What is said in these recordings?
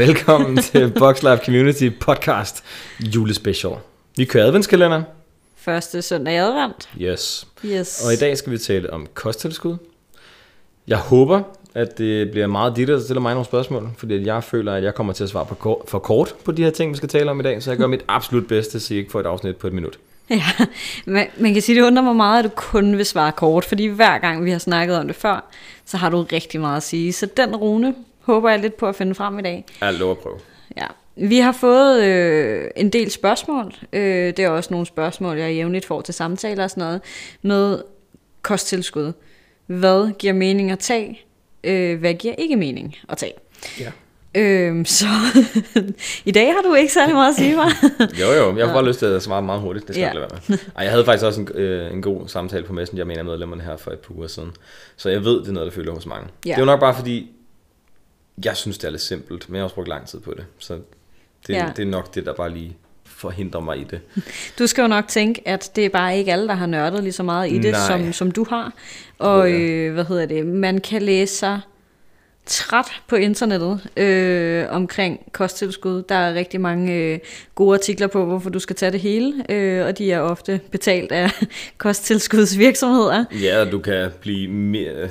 Velkommen til Box Life Community podcast julespecial. Vi kører adventskalenderen. Første søndag i advent. Yes. Yes. Og i dag skal vi tale om kosttilskud. Jeg håber, at det bliver meget dit, der stiller mig nogle spørgsmål, fordi jeg føler, at jeg kommer til at svare på kort, for kort på de her ting, vi skal tale om i dag, så jeg gør mit absolut bedste, så I ikke får et afsnit på et minut. Ja, man, man kan sige, det undrer mig meget, at du kun vil svare kort, fordi hver gang vi har snakket om det før, så har du rigtig meget at sige. Så den rune håber jeg lidt på at finde frem i dag. Jeg lover at prøve. Ja. Vi har fået øh, en del spørgsmål. Øh, det er også nogle spørgsmål, jeg jævnligt får til samtaler og sådan noget, med kosttilskud. Hvad giver mening at tage? Øh, hvad giver ikke mening at tage? Ja. Øh, så i dag har du ikke særlig meget at sige, mig. Jo, jo, jeg har bare lyst til at svare meget hurtigt, det skal Ja. jeg være med. Ej, jeg havde faktisk også en, øh, en god samtale på Messenger med en af medlemmerne her for et par uger siden, så jeg ved, det er noget, der følger hos mange. Ja. Det er jo nok bare fordi, jeg synes, det er lidt simpelt, men jeg har også brugt lang tid på det, så det, Ja. det er nok det, der bare lige forhindrer mig i det. Du skal jo nok tænke, at det er bare ikke alle, der har nørdet lige så meget i det, Nej. som, som du har. Og øh, hvad hedder det? Man kan læse sig træt på internettet øh, omkring kosttilskud. Der er rigtig mange øh, gode artikler på, hvorfor du skal tage det hele, øh, og de er ofte betalt af kosttilskudsvirksomheder. Ja, og du kan blive mere,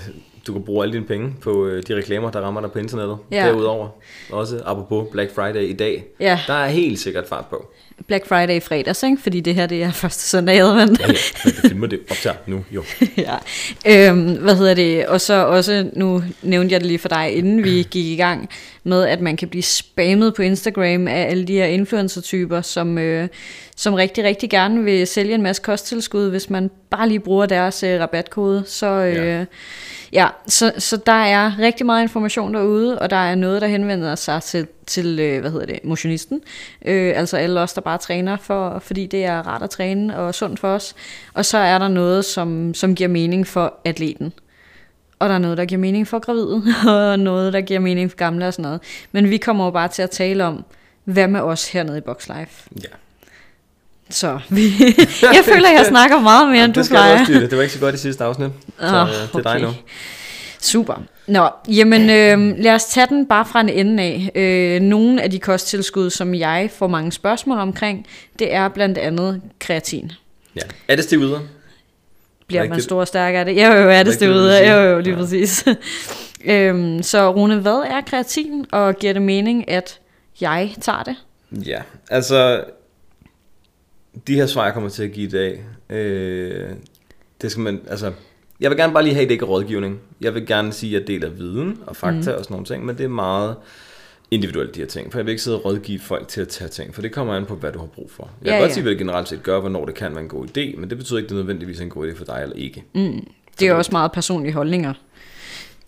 du kan bruge alle dine penge på øh, de reklamer, der rammer dig på internettet. Ja. Derudover, også apropos Black Friday i dag, Ja. der er helt sikkert fart på. Black Friday i fredags, ikke? fordi det her det er første søndag i advent. Ja, ja, det filmer det optager nu, jo. ja. Øhm, hvad hedder det? Og så også, nu nævnte jeg det lige for dig, inden vi gik i gang, med at man kan blive spammet på Instagram af alle de her influencer-typer, som, øh, som rigtig, rigtig gerne vil sælge en masse kosttilskud, hvis man bare lige bruger deres øh, rabatkode. Så, øh, ja. Ja. Så, så der er rigtig meget information derude, og der er noget, der henvender sig til, til øh, hvad hedder det, motionisten. Øh, altså alle os, der bare træner, for, fordi det er rart at træne og sundt for os. Og så er der noget, som, som giver mening for atleten. Og der er noget, der giver mening for gravide, og noget, der giver mening for gamle og sådan noget. Men vi kommer jo bare til at tale om, hvad med os hernede i Boxlife. Ja. Så vi, jeg føler, jeg snakker meget mere, end du det skal plejer. også dytte. Det var ikke så godt i sidste afsnit. Så øh, det er dig nu. Super. Nå, jamen øh, lad os tage den bare fra en ende af. Øh, nogle af de kosttilskud, som jeg får mange spørgsmål omkring, det er blandt andet kreatin. Ja. Er det stiv Bliver man Rigtigt. stor og stærk af det? Jo, jo, er det du af. Jo, jo, lige Ja. præcis. øhm, så Rune, hvad er kreatin, og giver det mening, at jeg tager det? Ja, altså... De her svar, jeg kommer til at give i dag, øh, det skal man, altså... Jeg vil gerne bare lige have, at det ikke er rådgivning. Jeg vil gerne sige, at jeg deler viden og fakta mm. og sådan nogle ting, men det er meget individuelt, de her ting. For jeg vil ikke sidde og rådgive folk til at tage ting, for det kommer an på, hvad du har brug for. Jeg Ja, kan godt ja. sige, hvad det generelt set gør, hvornår det kan være en god idé, men det betyder ikke, at det nødvendigvis er en god idé for dig eller ikke. Mm. Det er også meget personlige holdninger.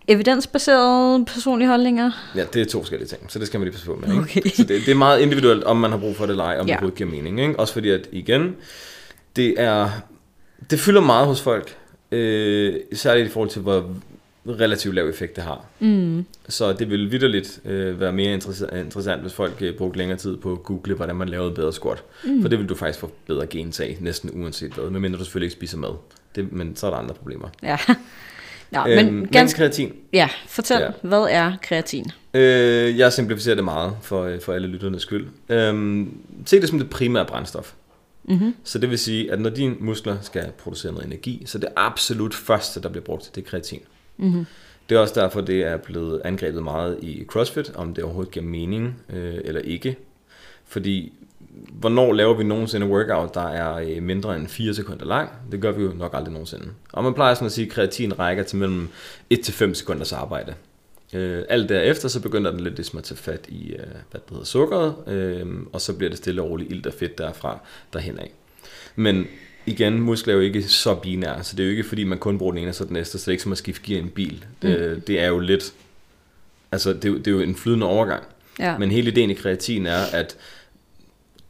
Evidensbaserede personlige holdninger? Ja, det er to forskellige ting, så det skal man lige passe på med. Ikke? Okay. Så det, det er meget individuelt, om man har brug for det eller ej, om Ja. det overhovedet giver mening. Ikke? Også fordi, at igen, det er det fylder meget hos folk, øh, særligt i forhold til, hvor relativt lav effekt det har. Mm. Så det vil vidderligt øh, være mere interessa- interessant, hvis folk øh, brugte længere tid på at google, hvordan man lavede bedre squat. Mm. For det vil du faktisk få bedre gentag, næsten uanset hvad, medmindre du selvfølgelig ikke spiser mad. Det, men så er der andre problemer. Ja. Nå, Øhm, men men ganske... kreatin. Ja, fortæl, Ja. hvad er kreatin? Øh, jeg simplificerer det meget for, øh, for alle lytternes skyld. Øhm, se det som det primære brændstof. Mm-hmm. Så det vil sige, at når dine muskler skal producere noget energi, så det absolut første, der bliver brugt, det er kreatin. Mm-hmm. Det er også derfor, det er blevet angrebet meget i CrossFit, om det overhovedet giver mening øh, eller ikke. Fordi, hvornår laver vi nogensinde en workout, der er øh, mindre end 4 sekunder lang? Det gør vi jo nok aldrig nogensinde. Og man plejer sådan at sige, at kreatin rækker til mellem 1-5 sekunders arbejde. Øh, alt derefter, så begynder den lidt ligesom at tage fat i, øh, hvad det hedder, sukkeret, øh, og så bliver det stille og roligt ilt og fedt derfra, derhen af. Men igen, muskler er jo ikke så binære, så det er jo ikke fordi, man kun bruger den ene og så den næste, så det er ikke som at skifte gear i en bil. Det, mm. det er jo lidt, altså det, er jo- det er jo en flydende overgang. Ja. Men hele ideen i kreatin er, at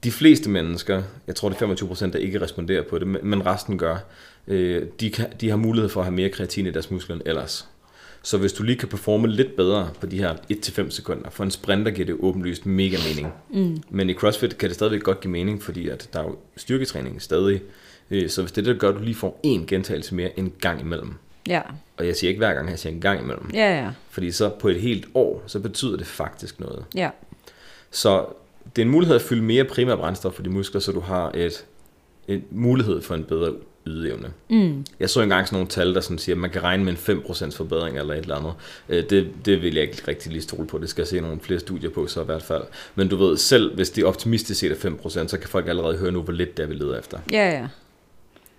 de fleste mennesker, jeg tror det er 25%, der ikke responderer på det, men- men resten gør, øh, de, kan, de har mulighed for at have mere kreatin i deres muskler end ellers. Så hvis du lige kan performe lidt bedre på de her 1-5 sekunder, for en sprinter giver det åbenlyst mega mening. Mm. Men i CrossFit kan det stadigvæk godt give mening, fordi at der er jo styrketræning stadig. Øh, Så hvis det er det, der gør, at du lige får én gentagelse mere en gang imellem, Ja, Og jeg siger ikke hver gang, jeg siger en gang imellem. ja, ja. Fordi så på et helt år, så betyder det faktisk noget. Ja, Så det er en mulighed at fylde mere primær brændstof for de muskler, så du har et, en mulighed for en bedre ydeevne. mm. Jeg så engang sådan nogle tal, der sådan siger, at man kan regne med en 5% forbedring eller et eller andet. Øh, Det, det vil jeg ikke rigtig lige stole på. Det skal jeg se nogle flere studier på, så i hvert fald. Men du ved, selv hvis det er optimistisk set er 5%, så kan folk allerede høre nu, hvor lidt det er, vi leder efter. ja, ja.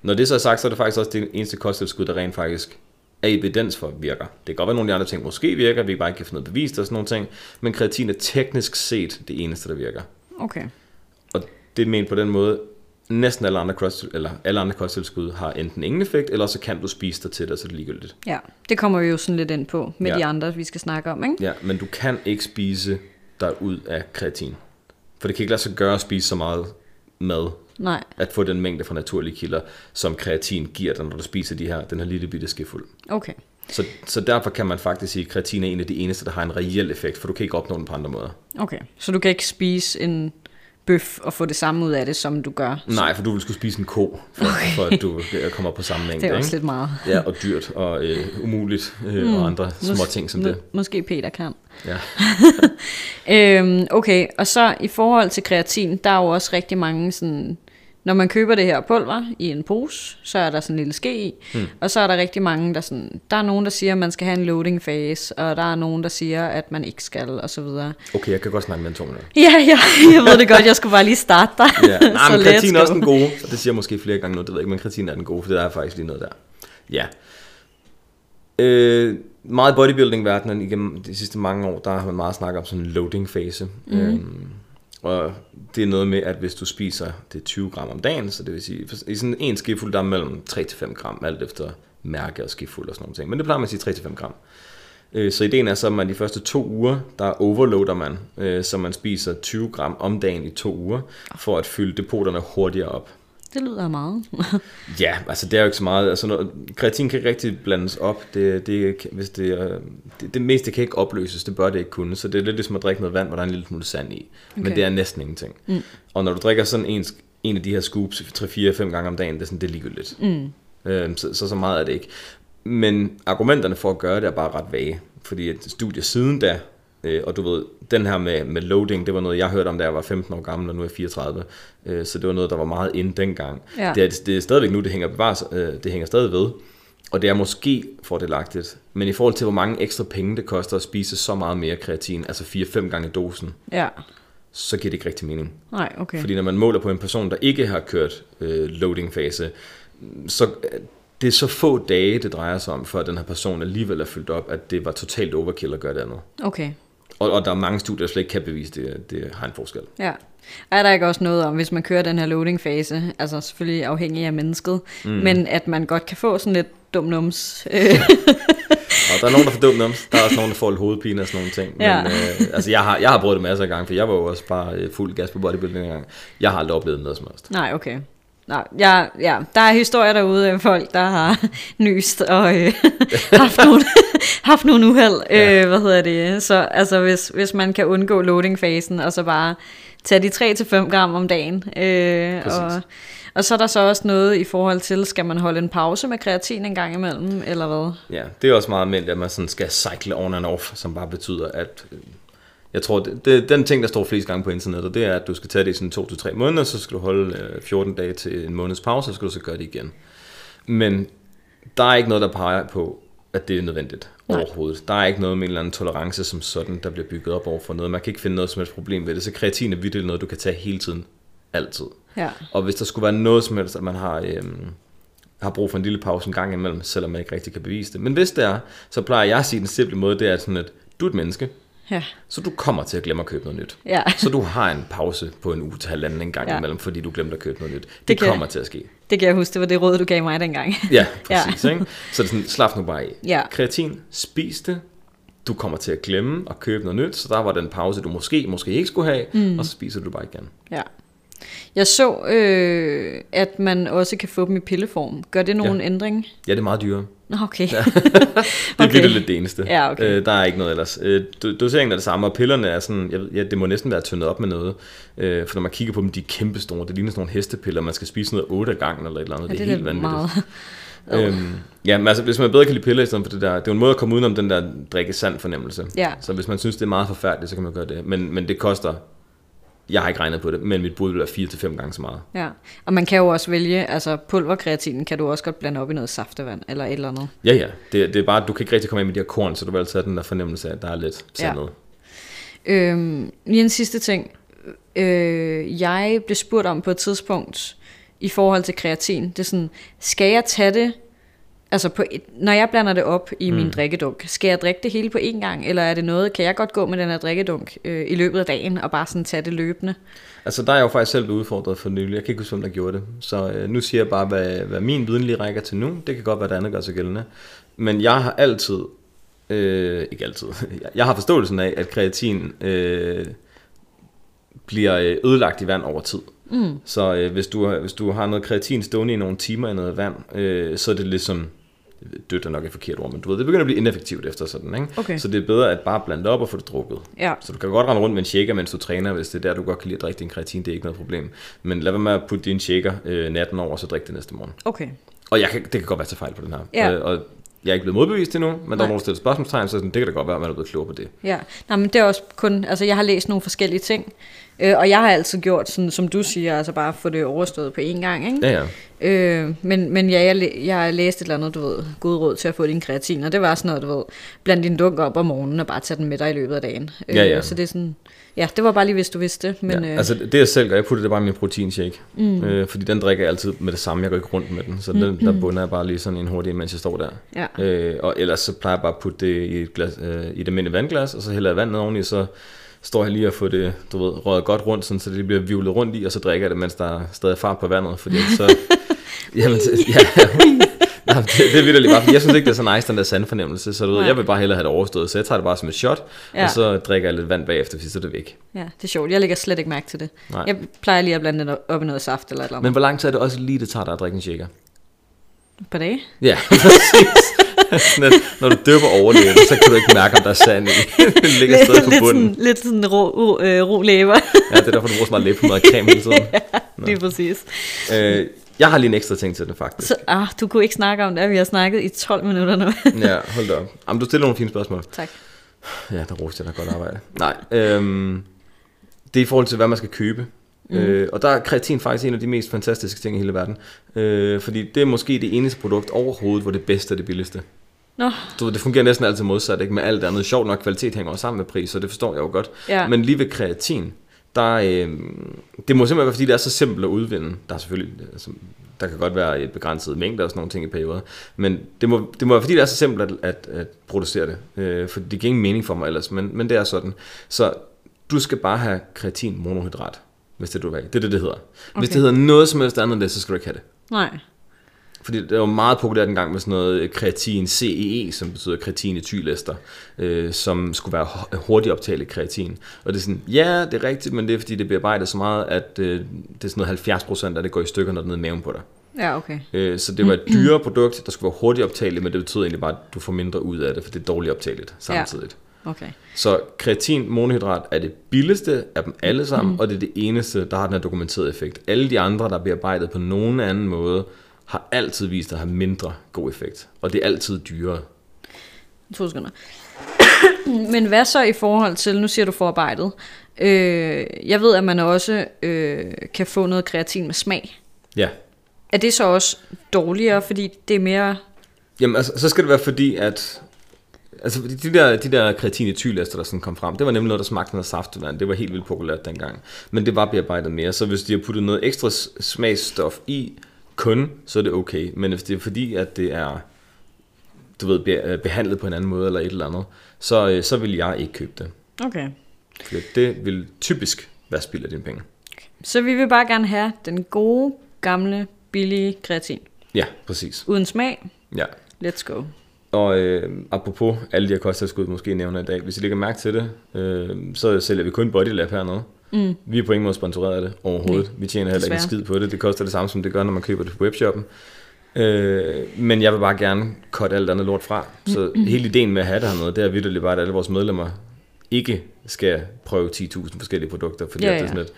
Når det så er sagt, så er det faktisk også det eneste kosttilskud, der rent faktisk er evidens for virker. Det kan godt være, at nogle af de andre ting måske virker, vi bare ikke kan få noget bevist og sådan nogle ting, men kreatin er teknisk set det eneste, der virker. Okay. Og det er ment på den måde, næsten alle andre, kost, eller alle andre kosttilskud har enten ingen effekt, eller så kan du spise dig til det, så er det ligegyldigt. Ja, det kommer vi jo sådan lidt ind på med Ja. de andre, vi skal snakke om, ikke? Ja, men du kan ikke spise dig ud af kreatin. For det kan ikke lade sig gøre at spise så meget mad, Nej, at få den mængde fra naturlige kilder, som kreatin giver dig, når du spiser de her, den her lille bitte skefuld. okay. Så, så derfor kan man faktisk sige, at kreatin er en af de eneste, der har en reel effekt, for du kan ikke opnå den på andre måder. Okay, så du kan ikke spise en bøf og få det samme ud af det, som du gør. Nej, for du vil skulle spise en ko, for, okay. for at du kommer på samme mængde. Det er også ikke? lidt meget. Ja, og dyrt og øh, umuligt øh, mm. og andre små ting som det. Må, måske Peter kan. Ja. Øhm, okay, og så i forhold til kreatin, der er jo også rigtig mange sådan... Når man køber det her pulver i en pose, så er der sådan en lille ske i, hmm. og så er der rigtig mange, der sådan... Der er nogen, der siger, at man skal have en loading phase, og der er nogen, der siger, at man ikke skal, og så videre. Okay, jeg kan godt snakke med en to minutter. Ja, ja, jeg ved det godt, jeg skulle bare lige starte dig. Ja. Nej, men kreatin er også den gode, og det siger jeg måske flere gange nu, det ved jeg ikke, men kreatin er den gode, for det er faktisk lige noget der. Ja. Øh, meget bodybuilding-verdenen igennem de sidste mange år, der har man meget snakket om sådan en loading-fase. Mm. Øhm, og det er noget med, at hvis du spiser det 20 gram om dagen, så det vil sige, i sådan en skefuld, der er mellem 3-5 gram, alt efter mærke og skefuld og sådan nogle ting. Men det plejer man at sige 3-5 gram. Øh, så ideen er så, at man de første to uger, der overloader man, øh, så man spiser 20 gram om dagen i to uger, for at fylde depoterne hurtigere op. Det lyder meget. Ja, altså det er jo ikke så meget, altså noget, kreatin kan ikke rigtig blandes op, det, det, hvis det, det, det meste kan ikke opløses, det bør det ikke kunne, så det er lidt ligesom at drikke noget vand, hvor der er en lille smule sand i, okay. men det er næsten ingenting. Mm. Og når du drikker sådan en, en af de her scoops 3-4-5 gange om dagen, det er, sådan, det er ligegyldigt. Mm. Øhm, så, så så meget er det ikke. Men argumenterne for at gøre det er bare ret vage, fordi et studie siden da, øh, og du ved, den her med, med loading, det var noget, jeg hørte om, da jeg var 15 år gammel, og nu er jeg 34, øh, så det var noget, der var meget ind dengang. Ja. Det, er, det er stadigvæk nu, det hænger, bevares, øh, det hænger stadig ved, og det er måske fordelagtigt, men i forhold til, hvor mange ekstra penge det koster at spise så meget mere kreatin, altså 4-5 gange dosen, ja. så giver det ikke rigtig mening. Nej, okay. Fordi når man måler på en person, der ikke har kørt øh, loading-fase, så øh, det er så få dage, det drejer sig om, for at den her person alligevel er fyldt op, at det var totalt overkill at gøre det andet. Okay. Og, og der er mange studier, der slet ikke kan bevise, det, det har en forskel. Ja. Er der ikke også noget om, hvis man kører den her loading fase, altså selvfølgelig afhængig af mennesket, mm. men at man godt kan få sådan lidt dum nums. Øh, Og der er nogen, der får dumt nums. Der er også nogen, der får lidt hovedpine og sådan nogle ting. Men Ja. øh, altså, jeg har, jeg har prøvet det masser af gange, for jeg var jo også bare øh, fuld gas på bodybuilding engang. Jeg har aldrig oplevet noget som helst. nej, okay. Nej, ja, ja, der er historier derude af folk, der har nyst og øh, haft, nogle, haft nogle uheld. Ja. Øh, hvad hedder det? Så altså, hvis, hvis man kan undgå loading-fasen, og så bare tage de 3-5 gram om dagen. Øh, Præcis. og, og så er der så også noget i forhold til, skal man holde en pause med kreatin en gang imellem, eller hvad? Ja, det er også meget almindeligt, at man sådan skal cycle on and off, som bare betyder, at øh, jeg tror, det, det, den ting, der står flest gange på internettet, det er, at du skal tage det i sådan 2-3 måneder, så skal du holde øh, 14 dage til en måneds pause, så skal du så gøre det igen. Men der er ikke noget, der peger på, at det er nødvendigt Nej. overhovedet. Der er ikke noget med en eller anden tolerance som sådan, der bliver bygget op over for noget. Man kan ikke finde noget som helst problem ved det. Så kreatin er virkelig noget, du kan tage hele tiden. Altid. Ja. Og hvis der skulle være noget som helst, at man har, øhm, har brug for en lille pause en gang imellem, selvom man ikke rigtig kan bevise det. Men hvis det er, så plejer jeg at sige den simple måde, det er sådan, at du er et menneske, Ja. så du kommer til at glemme at købe noget nyt. Ja. Så du har en pause på en uge til halvanden en gang Ja. imellem, fordi du glemte at købe noget nyt. Det, Det det kan- kommer til at ske. Det kan jeg huske, det var det råd, du gav mig dengang. Ja, præcis. Ja. Ikke? Så det er sådan, slap nu bare af. Ja. Kreatin, spis det. Du kommer til at glemme at købe noget nyt, så der var den pause, du måske, måske ikke skulle have, mm. og så spiser du bare igen. Ja. Jeg så, øh, at man også kan få dem i pilleform. Gør det nogen ja. ændring? Ja, det er meget dyrere. Nå, okay. Det er Okay. lidt det eneste. Ja, okay. øh, der er ikke noget ellers. Øh, do- doseringen er det samme, og pillerne er sådan, jeg ja, det må næsten være tyndet op med noget. Øh, for når man kigger på dem, de er kæmpe store. Det ligner sådan nogle hestepiller, man skal spise noget otte af gangen eller et eller andet. Ja, det, det er helt vanvittigt. meget. Øhm, ja, men altså, hvis man bedre kan lide piller i stedet for det der, det er jo en måde at komme udenom den der drikke sand fornemmelse. Ja. Så hvis man synes, det er meget forfærdeligt, så kan man gøre det. Men, men det koster, jeg har ikke regnet på det, men mit bud vil være 4-5 gange så meget. Ja, og man kan jo også vælge, altså pulverkreatinen kan du også godt blande op i noget saftevand, eller et eller andet. Ja, ja. Det, det er bare, du kan ikke rigtig komme af med de her korn, så du vil altid have den der fornemmelse af, at der er lidt sandet. Øhm, lige en sidste ting. Øh, jeg blev spurgt om på et tidspunkt, i forhold til kreatin, det er sådan, skal jeg tage det, altså på et, når jeg blander det op i mm. min drikkedunk, skal jeg drikke det hele på én gang, eller er det noget, kan jeg godt gå med den her drikkedunk øh, i løbet af dagen, og bare sådan tage det løbende? Altså, der er jeg jo faktisk selv blevet udfordret for nylig. Jeg kan ikke huske, hvem der gjorde det. Så øh, nu siger jeg bare, hvad, hvad min viden lige rækker til nu. Det kan godt være, at andet gør sig gældende. Men jeg har altid, øh, ikke altid, jeg har forståelsen af, at kreatin øh, bliver øh, ødelagt i vand over tid. Mm. Så øh, hvis, du, hvis du har noget kreatin stående i nogle timer i noget vand, øh, så er det ligesom dødt er nok et forkert ord, men du ved, det begynder at blive ineffektivt efter sådan, ikke? Okay. Så det er bedre at bare blande op og få det drukket. Ja. Så du kan godt rende rundt med en shaker, mens du træner, hvis det er der, du godt kan lide at drikke din kreatin, det er ikke noget problem. Men lad være med at putte din shaker øh, natten over, og så drik det næste morgen. Okay. Og jeg kan, det kan godt være til fejl på den her. Ja. Øh, og jeg er ikke blevet modbevist endnu, men der Nej. er nogen, der stiller spørgsmålstegn, så sådan, det kan da godt være, at man er blevet klogere på det. Ja, Nej, men det er også kun, altså jeg har læst nogle forskellige ting, øh, og jeg har altid gjort sådan, som du siger, altså bare få det overstået på én gang, ikke? Ja, ja. Øh, men, men ja, jeg, jeg har læst et eller andet, du ved, god råd til at få din kreatin, og det var sådan noget, du ved, bland din dunk op om morgenen og bare tage den med dig i løbet af dagen. Øh, Ja, ja. Så det er sådan, ja, det var bare lige, hvis du vidste det, men ja. øh, Altså det jeg selv gør, jeg putter det bare i min proteinshake. Mm. Øh, fordi den drikker jeg altid med det samme, jeg går ikke rundt med den. Så den, der bunder jeg bare lige sådan en hurtig, mens jeg står der. ja. Øh, og ellers så plejer jeg bare at putte det i et, glas, øh, i et almindeligt vandglas, og så hælder jeg vand ned oveni, så står jeg lige og får det, du ved, røget godt rundt, sådan, så det bliver vivlet rundt i, og så drikker jeg det, mens der er stadig fart på vandet, fordi så... jamen, ja, ja, det, det er vildt bare, fordi jeg synes ikke, det er så nice, den der sandfornemmelse, så du ved, jeg vil bare hellere have det overstået, så jeg tager det bare som et shot, ja. Ja. og så drikker jeg lidt vand bagefter, fordi så er det væk. ja, det er sjovt. Jeg lægger slet ikke mærke til det. Nej. Jeg plejer lige at blande det op i noget saft eller et eller andet. Men hvor lang tid er det også lige, det tager dig at drikke en shaker? På dage? Ja, præcis. Sådan at, når du døber overlæben, så kan du ikke mærke, om der er sand i. det ligger stadig på lidt, bunden. sådan, lidt sådan ro, ro, øh, ro læber. Ja, det er derfor, du bruger så meget læbe og creme hele tiden. Lige præcis. Øh, jeg har lige en ekstra ting til det, faktisk. Så, ah, du kunne ikke snakke om det, vi har snakket i 12 minutter nu. Ja, hold da op. Jamen, du stiller nogle fine spørgsmål. tak. Ja, der roste jeg dig godt arbejde. Nej, øhm, det er i forhold til, hvad man skal købe. Mm. Øh, og der er kreatin faktisk en af de mest fantastiske ting i hele verden. Øh, fordi det er måske det eneste produkt overhovedet, hvor det bedste er det billigste. Nå, Du det fungerer næsten altid modsat, ikke? Med alt andet. Sjovt nok, kvalitet hænger jo sammen med pris, så det forstår jeg jo godt. Ja. Men lige ved kreatin, der, øh, det må simpelthen være, fordi det er så simpelt at udvinde. Der er selvfølgelig, altså, der kan godt være et begrænset mængde og sådan nogle ting i perioder. Men det må, det må være, fordi det er så simpelt at, at, at producere det. Øh, for det giver ingen mening for mig ellers, men, men det er sådan. Så du skal bare have kreatin monohydrat, hvis det du vil. Det er det, det hedder. Okay. Hvis det hedder noget som helst andet end det, så skal du ikke have det. nej. Fordi det var meget populært engang med sådan noget kreatin CEE, som betyder kreatin etylester, øh, som skulle være hu- hurtigt optageligt kreatin. Og det er sådan, ja, det er rigtigt, men det er fordi, det bearbejder så meget, at øh, det er sådan noget 70 procent af det går i stykker, når det er nede i maven på dig. Ja, okay. Øh, så det var et dyre produkt, der skulle være hurtigt optageligt, men det betyder egentlig bare, at du får mindre ud af det, for det er dårligt optageligt samtidig. Okay. Så kreatin monohydrat er det billigste af dem alle sammen, mm. og det er det eneste, der har den her dokumenterede effekt. Alle de andre, der er bearbejdet på nogen anden måde, har altid vist at have mindre god effekt. Og det er altid dyrere. To sekunder. Men hvad så i forhold til, nu siger du forarbejdet, øh, jeg ved, at man også øh, kan få noget kreatin med smag. Ja. Er det så også dårligere, fordi det er mere... Jamen, altså, så skal det være fordi, at... Altså, de der, de der kreatinetylester, der sådan kom frem, det var nemlig noget, der smagte noget saftevand. Det var helt vildt populært dengang. Men det var bearbejdet mere. Så hvis de har puttet noget ekstra smagsstof i kun, så er det okay. Men hvis det er fordi, at det er du ved, be- behandlet på en anden måde eller et eller andet, så, øh, så vil jeg ikke købe det. Okay. For det vil typisk være spild af dine penge. Så vi vil bare gerne have den gode, gamle, billige kreatin. Ja, præcis. Uden smag. Ja. Let's go. Og øh, apropos alle de her kosttilskud, måske nævner i dag, hvis I lægger mærke til det, øh, så sælger vi kun Bodylab hernede. Mm. Vi er på ingen måde sponsoreret af det overhovedet. Nej, vi tjener heller ikke en skid på det. Det koster det samme, som det gør, når man køber det på webshoppen. Øh, men jeg vil bare gerne cutte alt andet lort fra. Så mm. hele ideen med at have det hernede, det er vitterligt bare, at alle vores medlemmer ikke skal prøve 10.000 forskellige produkter, fordi Ja, ja, det er sådan lidt,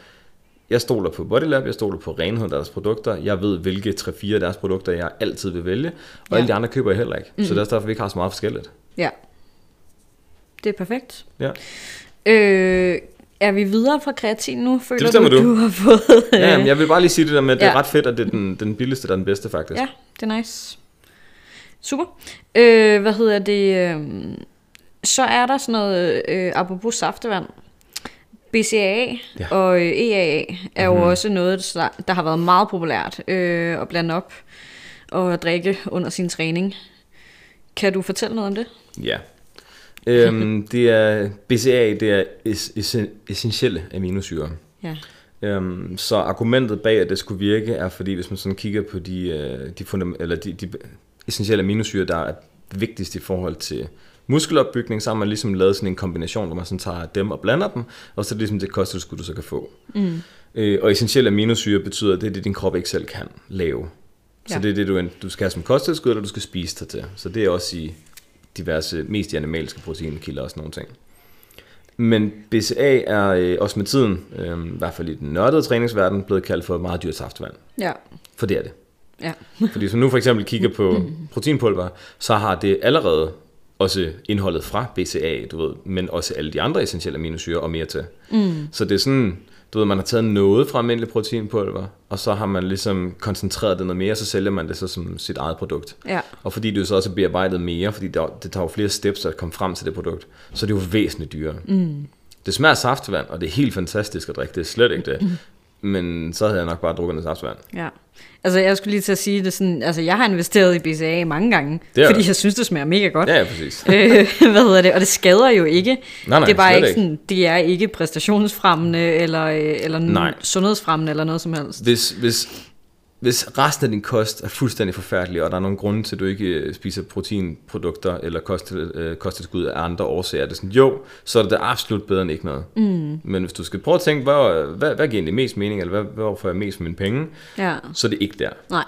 jeg stoler på Bodylab, jeg stoler på renheden af deres produkter, jeg ved, hvilke 3-4 af deres produkter, jeg altid vil vælge, og Ja. alle de andre køber jeg heller ikke. Mm. Så det er derfor, vi ikke har så meget forskelligt. Ja. Det er perfekt. Ja. Øh, er vi videre fra kreatin nu? Føler bestemmer du, du. du har fået... Ja, men jeg vil bare lige sige det der med, at det er ret fedt, at det er den, den billigste, der er den bedste faktisk. Ja, det er nice. Super. Øh, hvad hedder det? Øh, så er der sådan noget, øh, apropos saftevand. BCAA ja. Og øh, EAA er jo Mhm. også noget, der, der har været meget populært øh, at blande op og drikke under sin træning. Kan du fortælle noget om det? Ja. Øhm, det er, BCA, det er es, es, essentielle aminosyre. Ja. Øhm, så argumentet bag, at det skulle virke, er fordi, hvis man sådan kigger på de, øh, de, fundam- eller de, de essentielle aminosyre, der er vigtigst i forhold til muskelopbygning, så har man ligesom lavet sådan en kombination, hvor man sådan tager dem og blander dem, og så er det ligesom det kosttilskud, du så kan få. Mm. Øh, og essentielle aminosyre betyder, at det er det, din krop ikke selv kan lave. Så Ja. det er det, du, du skal have som kosttilskud, eller du skal spise dig til. Så det er også i diverse, mest i animalske proteinkilder og sådan nogle ting. Men BCA er øh, også med tiden, øh, i hvert fald i den nørdede træningsverden, blevet kaldt for meget dyrt saftevand. Ja. For det er det. Ja. Fordi hvis man nu for eksempel kigger på proteinpulver, så har det allerede også indholdet fra BCA, du ved, men også alle de andre essentielle aminosyre og mere til. Mm. Så det er sådan, du ved, man har taget noget fra almindelig proteinpulver, og så har man ligesom koncentreret det noget mere, og så sælger man det så som sit eget produkt. Ja. Og fordi det jo så også er bearbejdet mere, fordi der, det tager jo flere steps at komme frem til det produkt, så er det jo væsentligt dyrere. Mm. Det smager af saftevand, og det er helt fantastisk at drikke, det er slet ikke det. Men så havde jeg nok bare drukket noget saftevand. Ja. Altså, jeg skulle lige til at sige det sådan, altså, jeg har investeret i BCA mange gange, Det fordi det. jeg synes, det smager mega godt. Ja, ja, præcis. øh, hvad hedder det? Og det skader jo ikke. Nej, nej, det er bare ikke ikke. sådan, det er ikke præstationsfremmende eller, øh, eller Nej. sundhedsfremmende eller noget som helst. Hvis, hvis, hvis resten af din kost er fuldstændig forfærdelig, og der er nogle grunde til, at du ikke øh, spiser proteinprodukter eller kost, øh, kosttilskud af andre årsager, er det sådan, jo, så er det absolut bedre end ikke noget. Mm. Men hvis du skal prøve at tænke, hvad, hvad, hvad giver egentlig mest mening, eller hvad, hvor får jeg mest for mine penge, Ja, så er det ikke der. nej.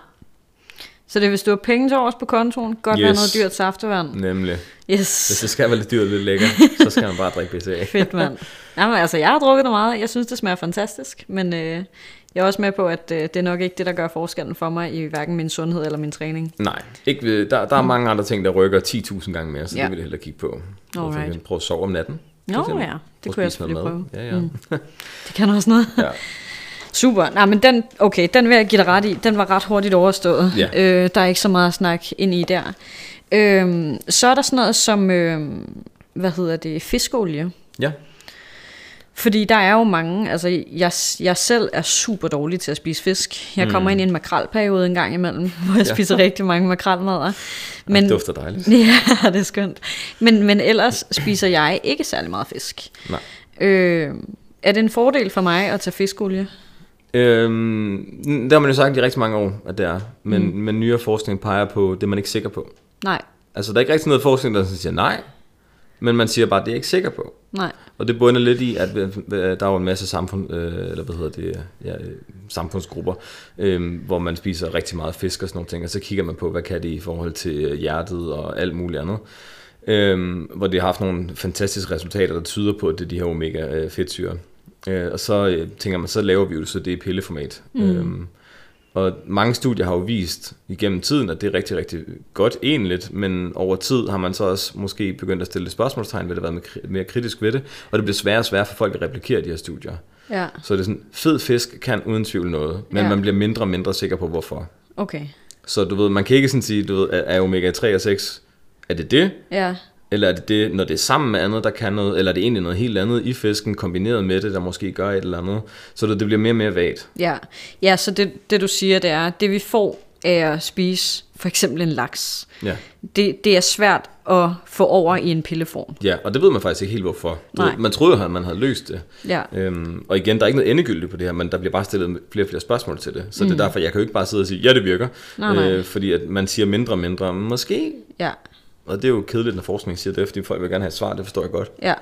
Så det er, hvis du har penge til overs på kontoen, godt yes. være noget dyrt saftevand. Nemlig, hvis Yes. det skal være lidt dyrt og lidt lækker, så skal man bare drikke BCA. Fedt, mand. Jamen, altså, jeg har drukket det meget. Jeg synes, det smager fantastisk. Men øh, jeg er også med på, at øh, det er nok ikke det, der gør forskellen for mig i hverken min sundhed eller min træning. Nej, ikke ved, der, der er mange andre ting, der rykker 10.000 gange mere, så Ja. det vil jeg hellere kigge på. Alright. Prøve at sove om natten. Nå ja, det kunne jeg selvfølgelig prøve. Ja, ja. Mm. Det kan også noget. ja. Super. Nej, men den, okay, den vil jeg give dig ret i. Den var ret hurtigt overstået. Ja. Øh, der er ikke så meget at snakke ind i der. Øh, så er der sådan noget som, øh, hvad hedder det, fiskolie. ja. Fordi der er jo mange, altså jeg, jeg selv er super dårlig til at spise fisk. Jeg kommer Mm. ind i en makralperiode en gang imellem, hvor jeg Ja. spiser rigtig mange makralmadder. Men, det dufter dejligt. ja, det er skønt. Men, men ellers spiser jeg ikke særlig meget fisk. Nej. Øh, er det en fordel for mig at tage fiskolie? Øhm, der har man jo sagt i rigtig mange år, at det er. Men, mm. men nyere forskning peger på det, man ikke er sikker på. Nej, Altså, der er ikke rigtig noget forskning, der siger nej, men man siger bare, at det er jeg ikke sikker på. nej. Og det bunder lidt i, at øh, der er jo en masse samfund, øh, eller hvad hedder det, ja, øh, samfundsgrupper, øh, hvor man spiser rigtig meget fisk og sådan nogle ting, og så kigger man på, hvad kan det i forhold til øh, hjertet og alt muligt andet. Øh, hvor det har haft nogle fantastiske resultater, der tyder på, at det er de her omega-fedtsyre. Øh, og så øh, tænker man, så laver vi jo det, så det i pilleformat. Mm. Øh, og mange studier har jo vist igennem tiden, at det er rigtig, rigtig godt egentligt, men over tid har man så også måske begyndt at stille spørgsmålstegn ved det, været mere kritisk ved det, og det bliver sværere og sværere for folk at replikere de her studier. Ja, Så det er sådan, fed fisk kan uden tvivl noget, men Ja. man bliver mindre og mindre sikker på, hvorfor. okay. Så du ved, man kan ikke sådan sige, du ved, er omega 3 og 6, er det det? Ja, Eller er det det, når det er sammen med andet, der kan noget, eller er det egentlig noget helt andet i fisken, kombineret med det, der måske gør et eller andet. Så det, det bliver mere og mere vagt. ja. Ja, så det, det du siger, det er, det vi får af at spise for eksempel en laks, Ja. det, det er svært at få over i en pilleform. ja, og det ved man faktisk ikke helt hvorfor. Nej. ved, man troede jo, at man havde løst det. Ja, Øhm, og igen, der er ikke noget endegyldigt på det her, men der bliver bare stillet flere og flere spørgsmål til det. Så mm. det er derfor, jeg kan jo ikke bare sidde og sige, ja, det virker. Nej, nej. Øh, fordi at man siger mindre og mindre, måske. ja, Og det er jo kedeligt, når forskning siger det, fordi folk vil gerne have et svar, det forstår jeg godt. ja.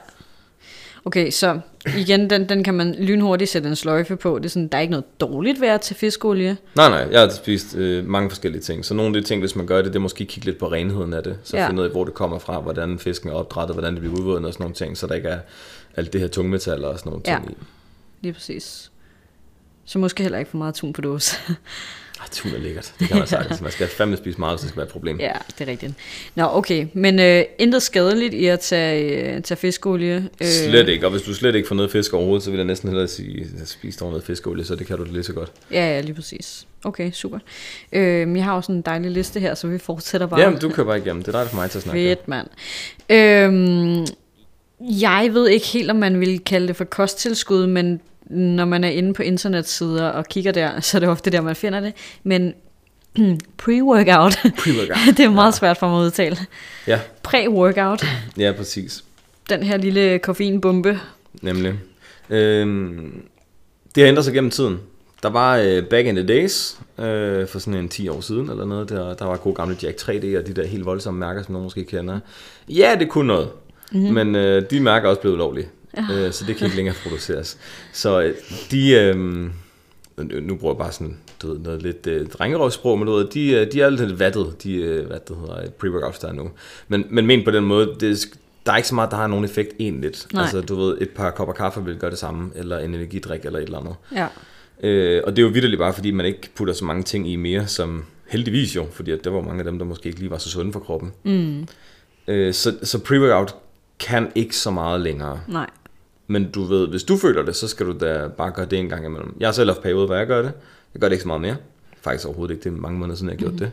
Okay, så igen, den, den kan man lynhurtigt sætte en sløjfe på. Det er sådan, der er ikke noget dårligt ved at tage fiskolie. Nej, nej, jeg har spist øh, mange forskellige ting. Så nogle af de ting, hvis man gør det, det er måske kigge lidt på renheden af det. Så Ja. finde ud af, hvor det kommer fra, hvordan fisken er opdrettet, hvordan det bliver udvundet og sådan nogle ting, så der ikke er alt det her tungmetaller og sådan nogle Ja. ting i. Lige præcis. Så måske heller ikke for meget tun på dåse. Ej, tun er lækkert. Det kan man sagtens. Man skal fandme spise meget, hvis det skal være et problem. ja, det er rigtigt. Nå, okay. Men øh, intet skadeligt i at tage, øh, tage fiskolie. Øh, Slet ikke, og hvis du slet ikke får noget fisk overhovedet, så vil jeg næsten hellere sige, at spise dog noget fiskolie, så det kan du lige så godt. Ja, ja, lige præcis. Okay, super. Øh, jeg har også en dejlig liste her, så vi fortsætter bare. Jamen, du kører bare igennem. Det er dig for mig til at snakke. Fedt, mand. Øhm, jeg ved ikke helt, om man vil kalde det for kosttilskud, men når man er inde på internetsider og kigger der, så er det ofte der, man finder det. Men pre-workout, Pre-workout. det er meget svært for mig at udtale. Ja, Pre-workout, ja, præcis. den her lille koffeinbombe. Nemlig. Øhm, det har ændret sig gennem tiden. Der var øh, back in the days, øh, for sådan en 10 år siden eller noget, der, der var gode gamle Jack 3D og de der helt voldsomme mærker, som nogen måske kender. Ja, det kunne noget, mm-hmm. men øh, de mærker er også blevet ulovlige, øh, så det kan ikke længere produceres. Så øh, de, øh, nu bruger jeg bare sådan du ved, noget lidt øh, drengerøvssprog, men du ved, de, øh, de er lidt vattet, de øh, hvad det hedder, pre-workouts der er nu. Men, men men på den måde, det, er- der er ikke så meget, der har nogen effekt egentlig. Nej. Altså du ved, et par kopper kaffe vil gøre det samme, eller en energidrik eller et eller andet. Ja, Øh, og det er jo vidderligt bare, fordi man ikke putter så mange ting i mere, som heldigvis jo, fordi at der var mange af dem, der måske ikke lige var så sunde for kroppen. mm, Øh, så, så pre-workout kan ikke så meget længere. nej. Men du ved, hvis du føler det, så skal du da bare gøre det en gang imellem. Jeg har selv haft perioder, hvor jeg gør det. Jeg gør det ikke så meget mere. Faktisk overhovedet ikke. Det er mange måneder siden, jeg har gjort det.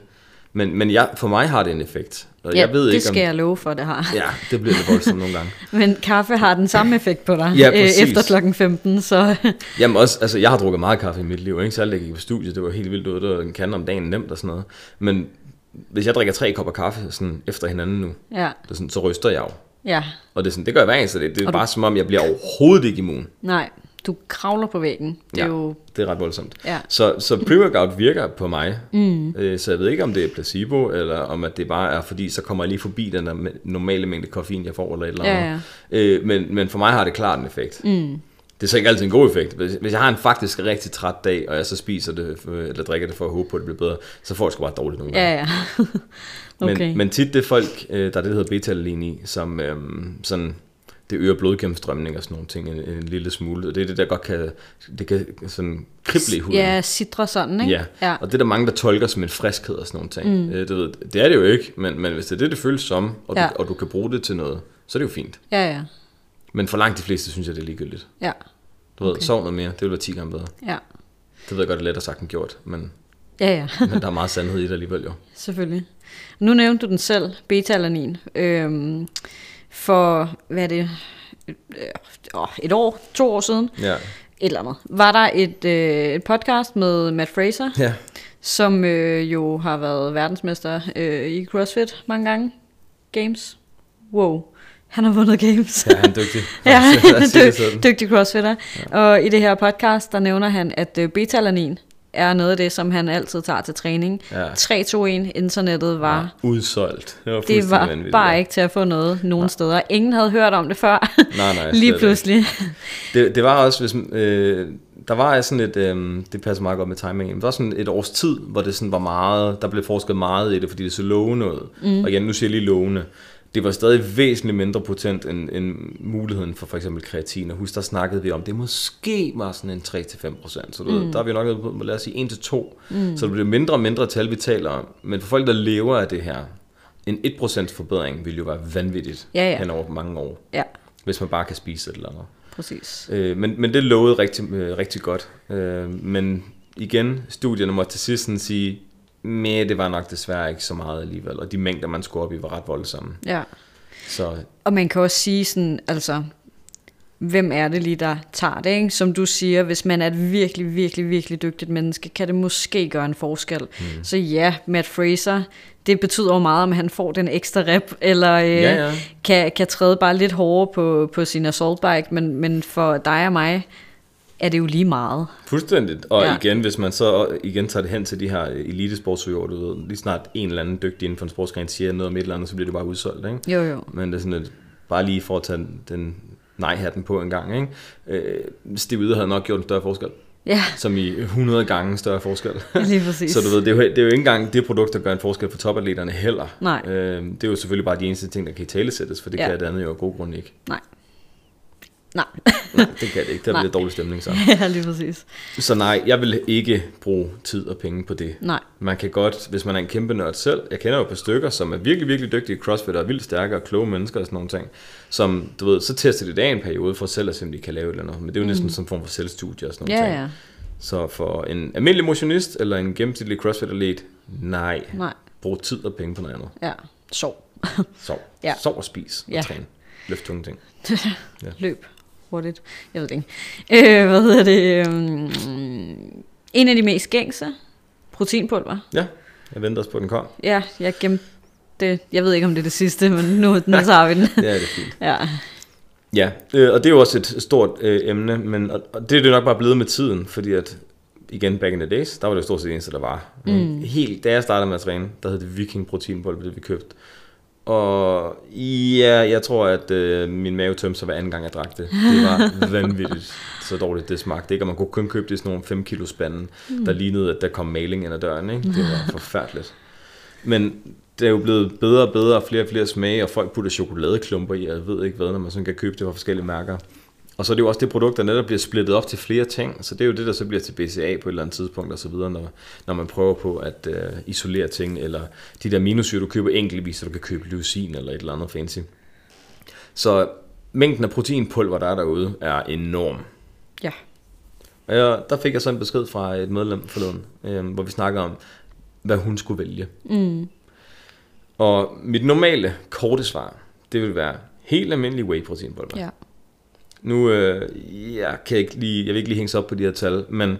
Men, men jeg, for mig har det en effekt. Og. Ja, jeg ved det ikke, skal om... jeg love for, det har. Ja, det bliver lidt voldsomt nogle gange. Men kaffe har den samme effekt på dig Ja, øh, præcis. efter klokken 15, så Jamen også, altså jeg har drukket meget kaffe i mit liv, ikke? Særligt da jeg gik på studiet, det var helt vildt ud, det var en kande om dagen nemt og sådan noget. Men hvis jeg drikker tre kopper kaffe sådan efter hinanden nu, ja, det sådan, så ryster jeg jo. Ja, Og det, er sådan, det gør jeg hver eneste dag. Det er Og du- bare som om, jeg bliver overhovedet ikke immun. nej, du kravler på væggen. Det er Ja. jo, Det er ret voldsomt. ja, Så, så pre-workout virker på mig. Mm. Øh, så jeg ved ikke, om det er placebo, eller om at det bare er, fordi så kommer jeg lige forbi den der normale mængde koffein, jeg får, eller et eller Ja, andet. Øh, men, men for mig har det klart en effekt. Mm. Det er så ikke altid en god effekt. Hvis, hvis jeg har en faktisk rigtig træt dag, og jeg så spiser det, øh, eller drikker det for at håbe på, at det bliver bedre, så får jeg sgu bare dårligt nogle gange. ja, ja. okay. Men, men tit det folk, øh, der er det, der hedder beta i, som øhm, sådan, det øger blodgennemstrømning og sådan nogle ting en, en lille smule. Og det er det, der godt kan, det kan sådan krible i huden. ja, sidre sådan, ikke? Ja. ja. og det er der mange, der tolker som en friskhed og sådan nogle ting. Mm. Øh, det, ved, det er det jo ikke, men, men hvis det er det, det føles som, og, Ja. du, og du kan bruge det til noget, så er det jo fint. Ja, ja, Men for langt de fleste synes jeg, det er ligegyldigt. ja, Du ved, Okay. sov noget mere, det vil være 10 gange bedre. ja. Det ved jeg godt, det er lettere sagt end gjort, men, Ja, ja, men der er meget sandhed i det alligevel jo. selvfølgelig. Nu nævnte du den selv, beta-alanin. Øhm, for, hvad er det, øh, et år, to år siden, Ja, et eller andet, var der et, øh, et podcast med Matt Fraser, ja. som øh, jo har været verdensmester øh, i CrossFit mange gange. Games. Wow. Han har vundet games. ja han er dygtig. Ja, sådan. dy- dygtig crossfitter. Ja. Og i det her podcast, der nævner han, at øh, beta-alanin er noget af det, som han altid tager til træning. Ja. 3-2-1, internettet var... Ja, udsolgt. Det var, Det var vanvittigt, bare ikke til at få noget nogen steder. Ingen havde hørt om det før. Nej, nej, Lige pludselig. Det, det var også, hvis, øh, der var sådan et, øh, det passer meget godt med timingen, der var sådan et års tid, hvor det sådan var meget, der blev forsket meget i det, fordi det så lovende ud. Mm. Og igen, nu siger jeg lige lovende. Det var stadig væsentligt mindre potent end, end muligheden for for eksempel kreatin. Og husk, der snakkede vi om, det måske var sådan en 3-5 procent. Så du, mm. der er vi nok nede på, lad os sige 1-2. Mm. Så det bliver mindre og mindre tal, vi taler om. Men for folk, der lever af det her, en 1% forbedring vil jo være vanvittigt Ja, ja. hen over mange år, Ja, hvis man bare kan spise et eller andet. præcis. Øh, men, men det lovede rigtig, øh, rigtig godt. Øh, men igen, studierne måtte til sidst sige, men det var nok desværre ikke så meget alligevel, og de mængder, man skulle op i, var ret voldsomme. Ja. Så Og man kan også sige sådan, altså, hvem er det lige, der tager det, ikke? Som du siger, hvis man er et virkelig, virkelig, virkelig dygtigt menneske, kan det måske gøre en forskel. Mm. Så ja, Matt Fraser, det betyder jo meget, om han får den ekstra rep, eller øh, Ja, ja. Kan, kan træde bare lidt hårdere på, på sin assault bike, men, men for dig og mig er det jo lige meget. fuldstændigt. Og Ja. igen, hvis man så igen tager det hen til de her elitesportsøger, du ved, lige snart en eller anden dygtig inden for en sportsgren siger noget om et eller andet, så bliver det bare udsolgt, ikke? Jo, jo. Men det er sådan lidt, bare lige for at tage den, nej-hatten på en gang, ikke? Øh, Steve Yder havde nok gjort en større forskel. Ja, som i 100 gange større forskel. lige præcis. Så du ved, det er, jo, det er jo ikke engang det produkt, der gør en forskel for topatleterne heller. Nej. Øh, det er jo selvfølgelig bare de eneste ting, der kan i talesættes, for det Ja. kan det andet jo af gode grunde ikke. Nej. Nej. Nej, det kan det ikke. Der Nej. bliver dårlig stemning så. ja, lige præcis. Så nej, jeg vil ikke bruge tid og penge på det. Nej. Man kan godt, hvis man er en kæmpe nørd selv, jeg kender jo et par stykker, som er virkelig, virkelig dygtige CrossFit og er vildt stærke og kloge mennesker og sådan nogle ting, som, du ved, så tester de det af en periode for selv at se, om de kan lave et eller andet. Men det er jo næsten som en form for selvstudie og sådan nogle Mm. Ja, ting. ja. Så for en almindelig motionist eller en gennemsnitlig CrossFit-atlet, nej, Nej. brug tid og penge på noget andet. Ja. Sov. Sov. Ja. Sov og spis og Ja. træn. Løft tunge ting. Løb. Hurtigt. Jeg ved det ikke. Øh, hvad hedder det? øhm, En af de mest gængse. Proteinpulver. Ja, jeg venter også på, at den kom. Ja, jeg gemte det. Jeg ved ikke, om det er det sidste, men nu, nu tager vi den. Det er fint. Ja. Ja, øh, og det er jo også et stort øh, emne, men og, og det er det nok bare blevet med tiden, fordi at, igen, back in the days, der var det jo stort set det eneste, der var. Mm. Helt, da jeg startede med at træne, der hed det Viking proteinpulver, det vi købte. Og ja, jeg tror, at øh, min mave tømte sig hver anden gang, jeg drak det. Det var vanvittigt så dårligt, det smagte. Ikke? Og man kunne kun købe det i sådan nogle 5 kilo spande, mm. der lignede, at der kom maling ind ad døren. Ikke? Det var forfærdeligt. Men det er jo blevet bedre og bedre, og flere og flere smage, og folk putter chokoladeklumper i, og jeg ved ikke hvad, når man sådan kan købe det fra forskellige mærker. Og så er det jo også det produkt, der netop bliver splittet op til flere ting, så det er jo det, der så bliver til BCA på et eller andet tidspunkt og så videre, når, når man prøver på at øh, isolere ting, eller de der minusyre, du køber enkeltvis, så du kan købe leucin eller et eller andet fancy. Så mængden af proteinpulver, der er derude, er enorm. Ja. Og jeg, der fik jeg så en besked fra et medlem forleden, øh, hvor vi snakker om, hvad hun skulle vælge. Mm. Og mit normale korte svar, det vil være helt almindelig whey proteinpulver. Ja. Nu, øh, jeg, kan ikke lige, jeg vil ikke lige hænge op på de her tal, men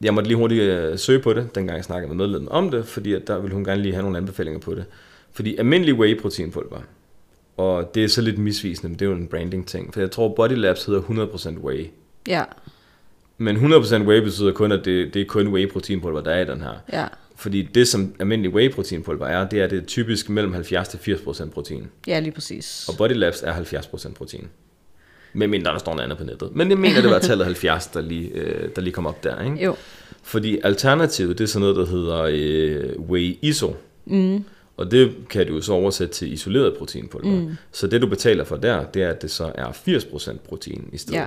jeg måtte lige hurtigt øh, søge på det, dengang jeg snakkede med medlemmen om det, fordi at der ville hun gerne lige have nogle anbefalinger på det. Fordi almindelig whey proteinpulver, og det er så lidt misvisende, men det er jo en branding ting, for jeg tror Body Labs hedder 100% whey. Ja. Men 100% whey betyder kun, at det, det er kun whey proteinpulver, der er i den her. Ja. Fordi det, som almindelig whey proteinpulver er, det er det er typisk mellem 70-80% protein. Ja, lige præcis. Og Body Labs er 70% protein. Med mindre der står noget andet på nettet. Men jeg mener, det var tallet 70, der lige, øh, der lige kom op der. Ikke? Jo. Fordi alternativet, det er sådan noget, der hedder øh, whey iso. Mm. Og det kan du så oversætte til isoleret proteinpulver. Mm. Så det du betaler for der, det er, at det så er 80% protein i stedet. Ja.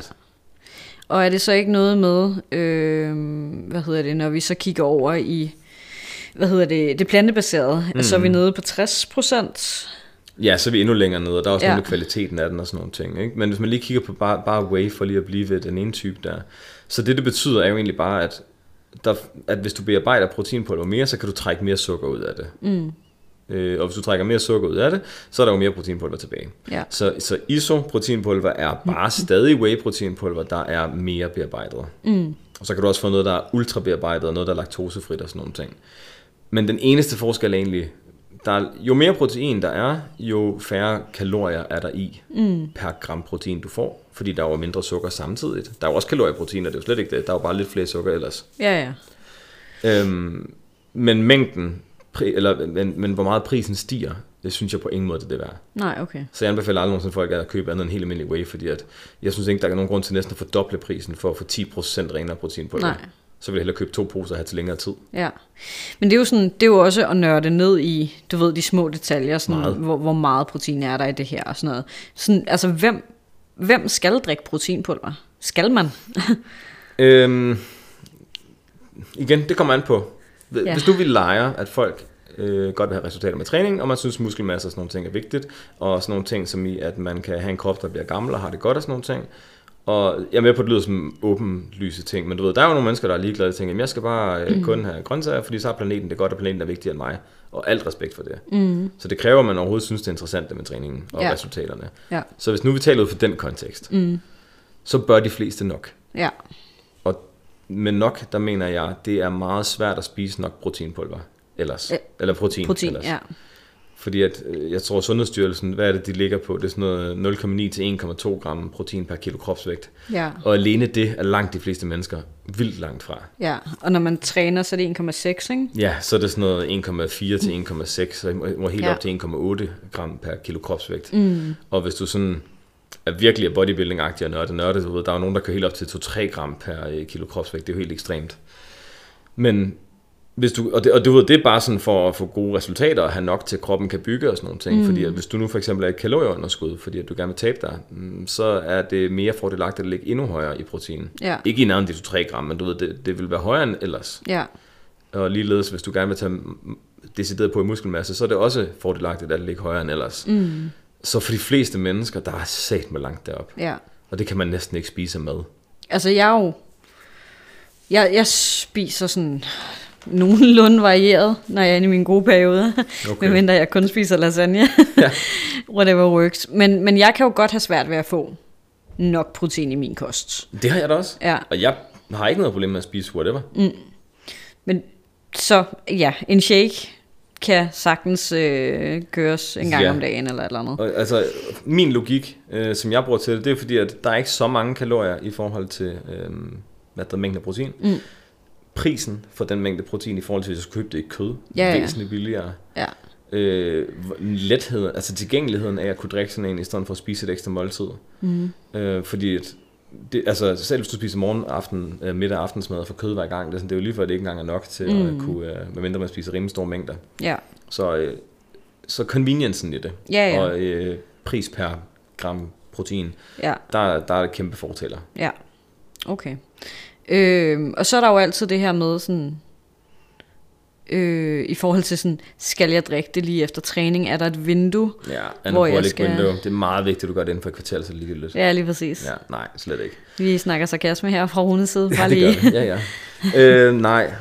Og er det så ikke noget med, øh, hvad hedder det, når vi så kigger over i, hvad hedder det, det plantebaserede, mm. så er vi nede på 60 procent. Ja, så er vi endnu længere nede, og der er også Ja. noget med kvaliteten af den og sådan nogle ting. Ikke? Men hvis man lige kigger på bare, bare whey, for lige at blive ved den ene type der. Så det, det betyder, er jo egentlig bare, at, der, at hvis du bearbejder proteinpulver mere, så kan du trække mere sukker ud af det. Mm. Øh, og hvis du trækker mere sukker ud af det, så er der jo mere proteinpulver tilbage. Ja. Så, så iso-proteinpulver er bare stadig whey-proteinpulver, der er mere bearbejdet. Mm. Og så kan du også få noget, der er ultra bearbejdet, og noget, der er laktosefrit og sådan nogle ting. Men den eneste forskel er egentlig, der er, jo mere protein der er, jo færre kalorier er der i mm. per gram protein, du får. Fordi der er jo mindre sukker samtidig. Der er jo også kalorier i protein, og det er jo slet ikke det. Der er jo bare lidt flere sukker ellers. Ja, ja. Øhm, men mængden, pri, eller, men, men hvor meget prisen stiger, det synes jeg på ingen måde, det er det værd. Nej, okay. Så jeg anbefaler aldrig nogensinde folk at købe andet end helt almindelig whey, fordi at jeg synes ikke, der er nogen grund til næsten at fordoble prisen for at få 10% renere proteinpulver. Nej. Så vil jeg hellere købe to poser og have til længere tid. Ja. Men det er jo sådan, det er jo også at nørde ned i, du ved, de små detaljer, sådan, Meget. Hvor, hvor meget protein er der i det her og sådan noget. Sådan, altså, hvem, hvem skal drikke proteinpulver? Skal man? Øhm, igen, det kommer an på. Hvis Ja. ja. du vil lege, at folk øh, godt vil have resultater med træning, og man synes muskelmasse og sådan nogle ting er vigtigt, og sådan nogle ting som i, at man kan have en krop, der bliver gammel og har det godt og sådan nogle ting. Og jeg er med på, at det lyder som åbenlyse ting, men du ved, der er jo nogle mennesker, der er ligeglade og tænker, "Jamen, jeg skal bare øh, kun have grøntsager, fordi så har planeten det godt, og planeten er vigtigere end mig. Og alt respekt for det. Mm. Så det kræver, at man overhovedet synes, det er interessant det med træningen og Ja. ja. resultaterne. Ja. Så hvis nu vi taler ud fra den kontekst, mm. så bør de fleste nok. Ja. Og med nok, der mener jeg, det er meget svært at spise nok proteinpulver ellers. Ja. Eller protein, Protein, ellers. ja. Fordi at, øh, jeg tror, Sundhedsstyrelsen, hvad er det, de ligger på? Det er sådan noget 0,9 til 1,2 gram protein per kilo kropsvægt. Ja. Og alene det er langt de fleste mennesker vildt langt fra. Ja, og når man træner, så er det 1,6, ikke? Ja, så er det sådan noget 1,4 til 1,6, så må, helt Ja. op til 1,8 gram per kilo kropsvægt. Mm. Og hvis du sådan er virkelig er bodybuilding-agtig og nørdet, nørdet, du ved, der er jo nogen, der kører helt op til 2-3 gram per øh, kilo kropsvægt. Det er jo helt ekstremt. Men hvis du, og, det, og du ved, det er bare sådan for at få gode resultater, og have nok til, at kroppen kan bygge og sådan nogle ting. Mm. Fordi at hvis du nu for eksempel er et kalorieunderskud, fordi at du gerne vil tabe dig, mm, så er det mere fordelagtigt at ligge endnu højere i protein. Ja. Ikke i nærmere de 3 gram, men du ved, det, det vil være højere end ellers. Ja, Og ligeledes, hvis du gerne vil tage decideret på i muskelmasse, så er det også fordelagtigt at ligge højere end ellers. Mm. Så for de fleste mennesker, der er sat med langt derop. ja. Og det kan man næsten ikke spise med. Altså, jeg er jo... Jeg, jeg spiser sådan nogenlunde varieret, når jeg er inde i min gode periode. Okay. Medmindre jeg kun spiser lasagne. Ja. Whatever works. Men, men jeg kan jo godt have svært ved at få nok protein i min kost. Det har jeg da også. Ja. Og jeg har ikke noget problem med at spise whatever. Men så, ja, en shake kan sagtens øh, køres en gang ja. om dagen eller et eller andet. Og, altså, min logik, øh, som jeg bruger til det, det er fordi, at der er ikke så mange kalorier i forhold til øh, hvad der er mængden af protein. Mm. Prisen for den mængde protein i forhold til, hvis jeg skulle købe det i kød, Ja, ja. væsentligt billigere. Ja, Øh, hvor- letheden, altså tilgængeligheden af at kunne drikke sådan en, i stedet for at spise et ekstra måltid. Mm. Øh, fordi at det, altså, selv hvis du spiser morgen, aften, øh, middag og aftensmad for kød hver gang, det er, sådan, det er jo lige før, det ikke engang er nok til mm. at kunne, øh, medmindre man spiser rimelig store mængder. ja, Så, øh, så conveniencen i det, Ja, ja. og øh, pris per gram protein, ja, der, der er kæmpe fortaler. ja. Okay. Øh, og så er der jo altid det her med sådan... Øh, I forhold til sådan, skal jeg drikke det lige efter træning? Er der et vindue? Ja, Hvor jeg skal- window. Det er meget vigtigt, at du gør det inden for et kvarter, så lige lidt. Ja, lige præcis. Ja, nej, slet ikke. Vi snakker sarkasme her fra Runes side. Ja, Bare det lige. det. Ja, ja. øh, nej.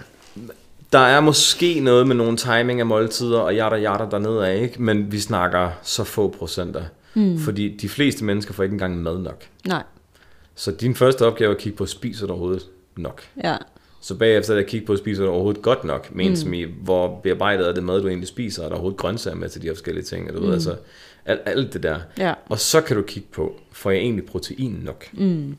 Der er måske noget med nogle timing af måltider, og jada jada dernede af, ikke? Men vi snakker så få procenter. Mm. Fordi de fleste mennesker får ikke engang mad nok. Nej, Så din første opgave er at kigge på, spiser du overhovedet nok? ja. Så bagefter er det at kigge på, spiser du overhovedet godt nok? Men mm. som i, hvor bearbejdet er det mad, du egentlig spiser? Er der overhovedet grøntsager med til de forskellige ting? Og du mm. ved, altså, alt, alt det der. Ja. Og så kan du kigge på, får jeg egentlig protein nok? Mm.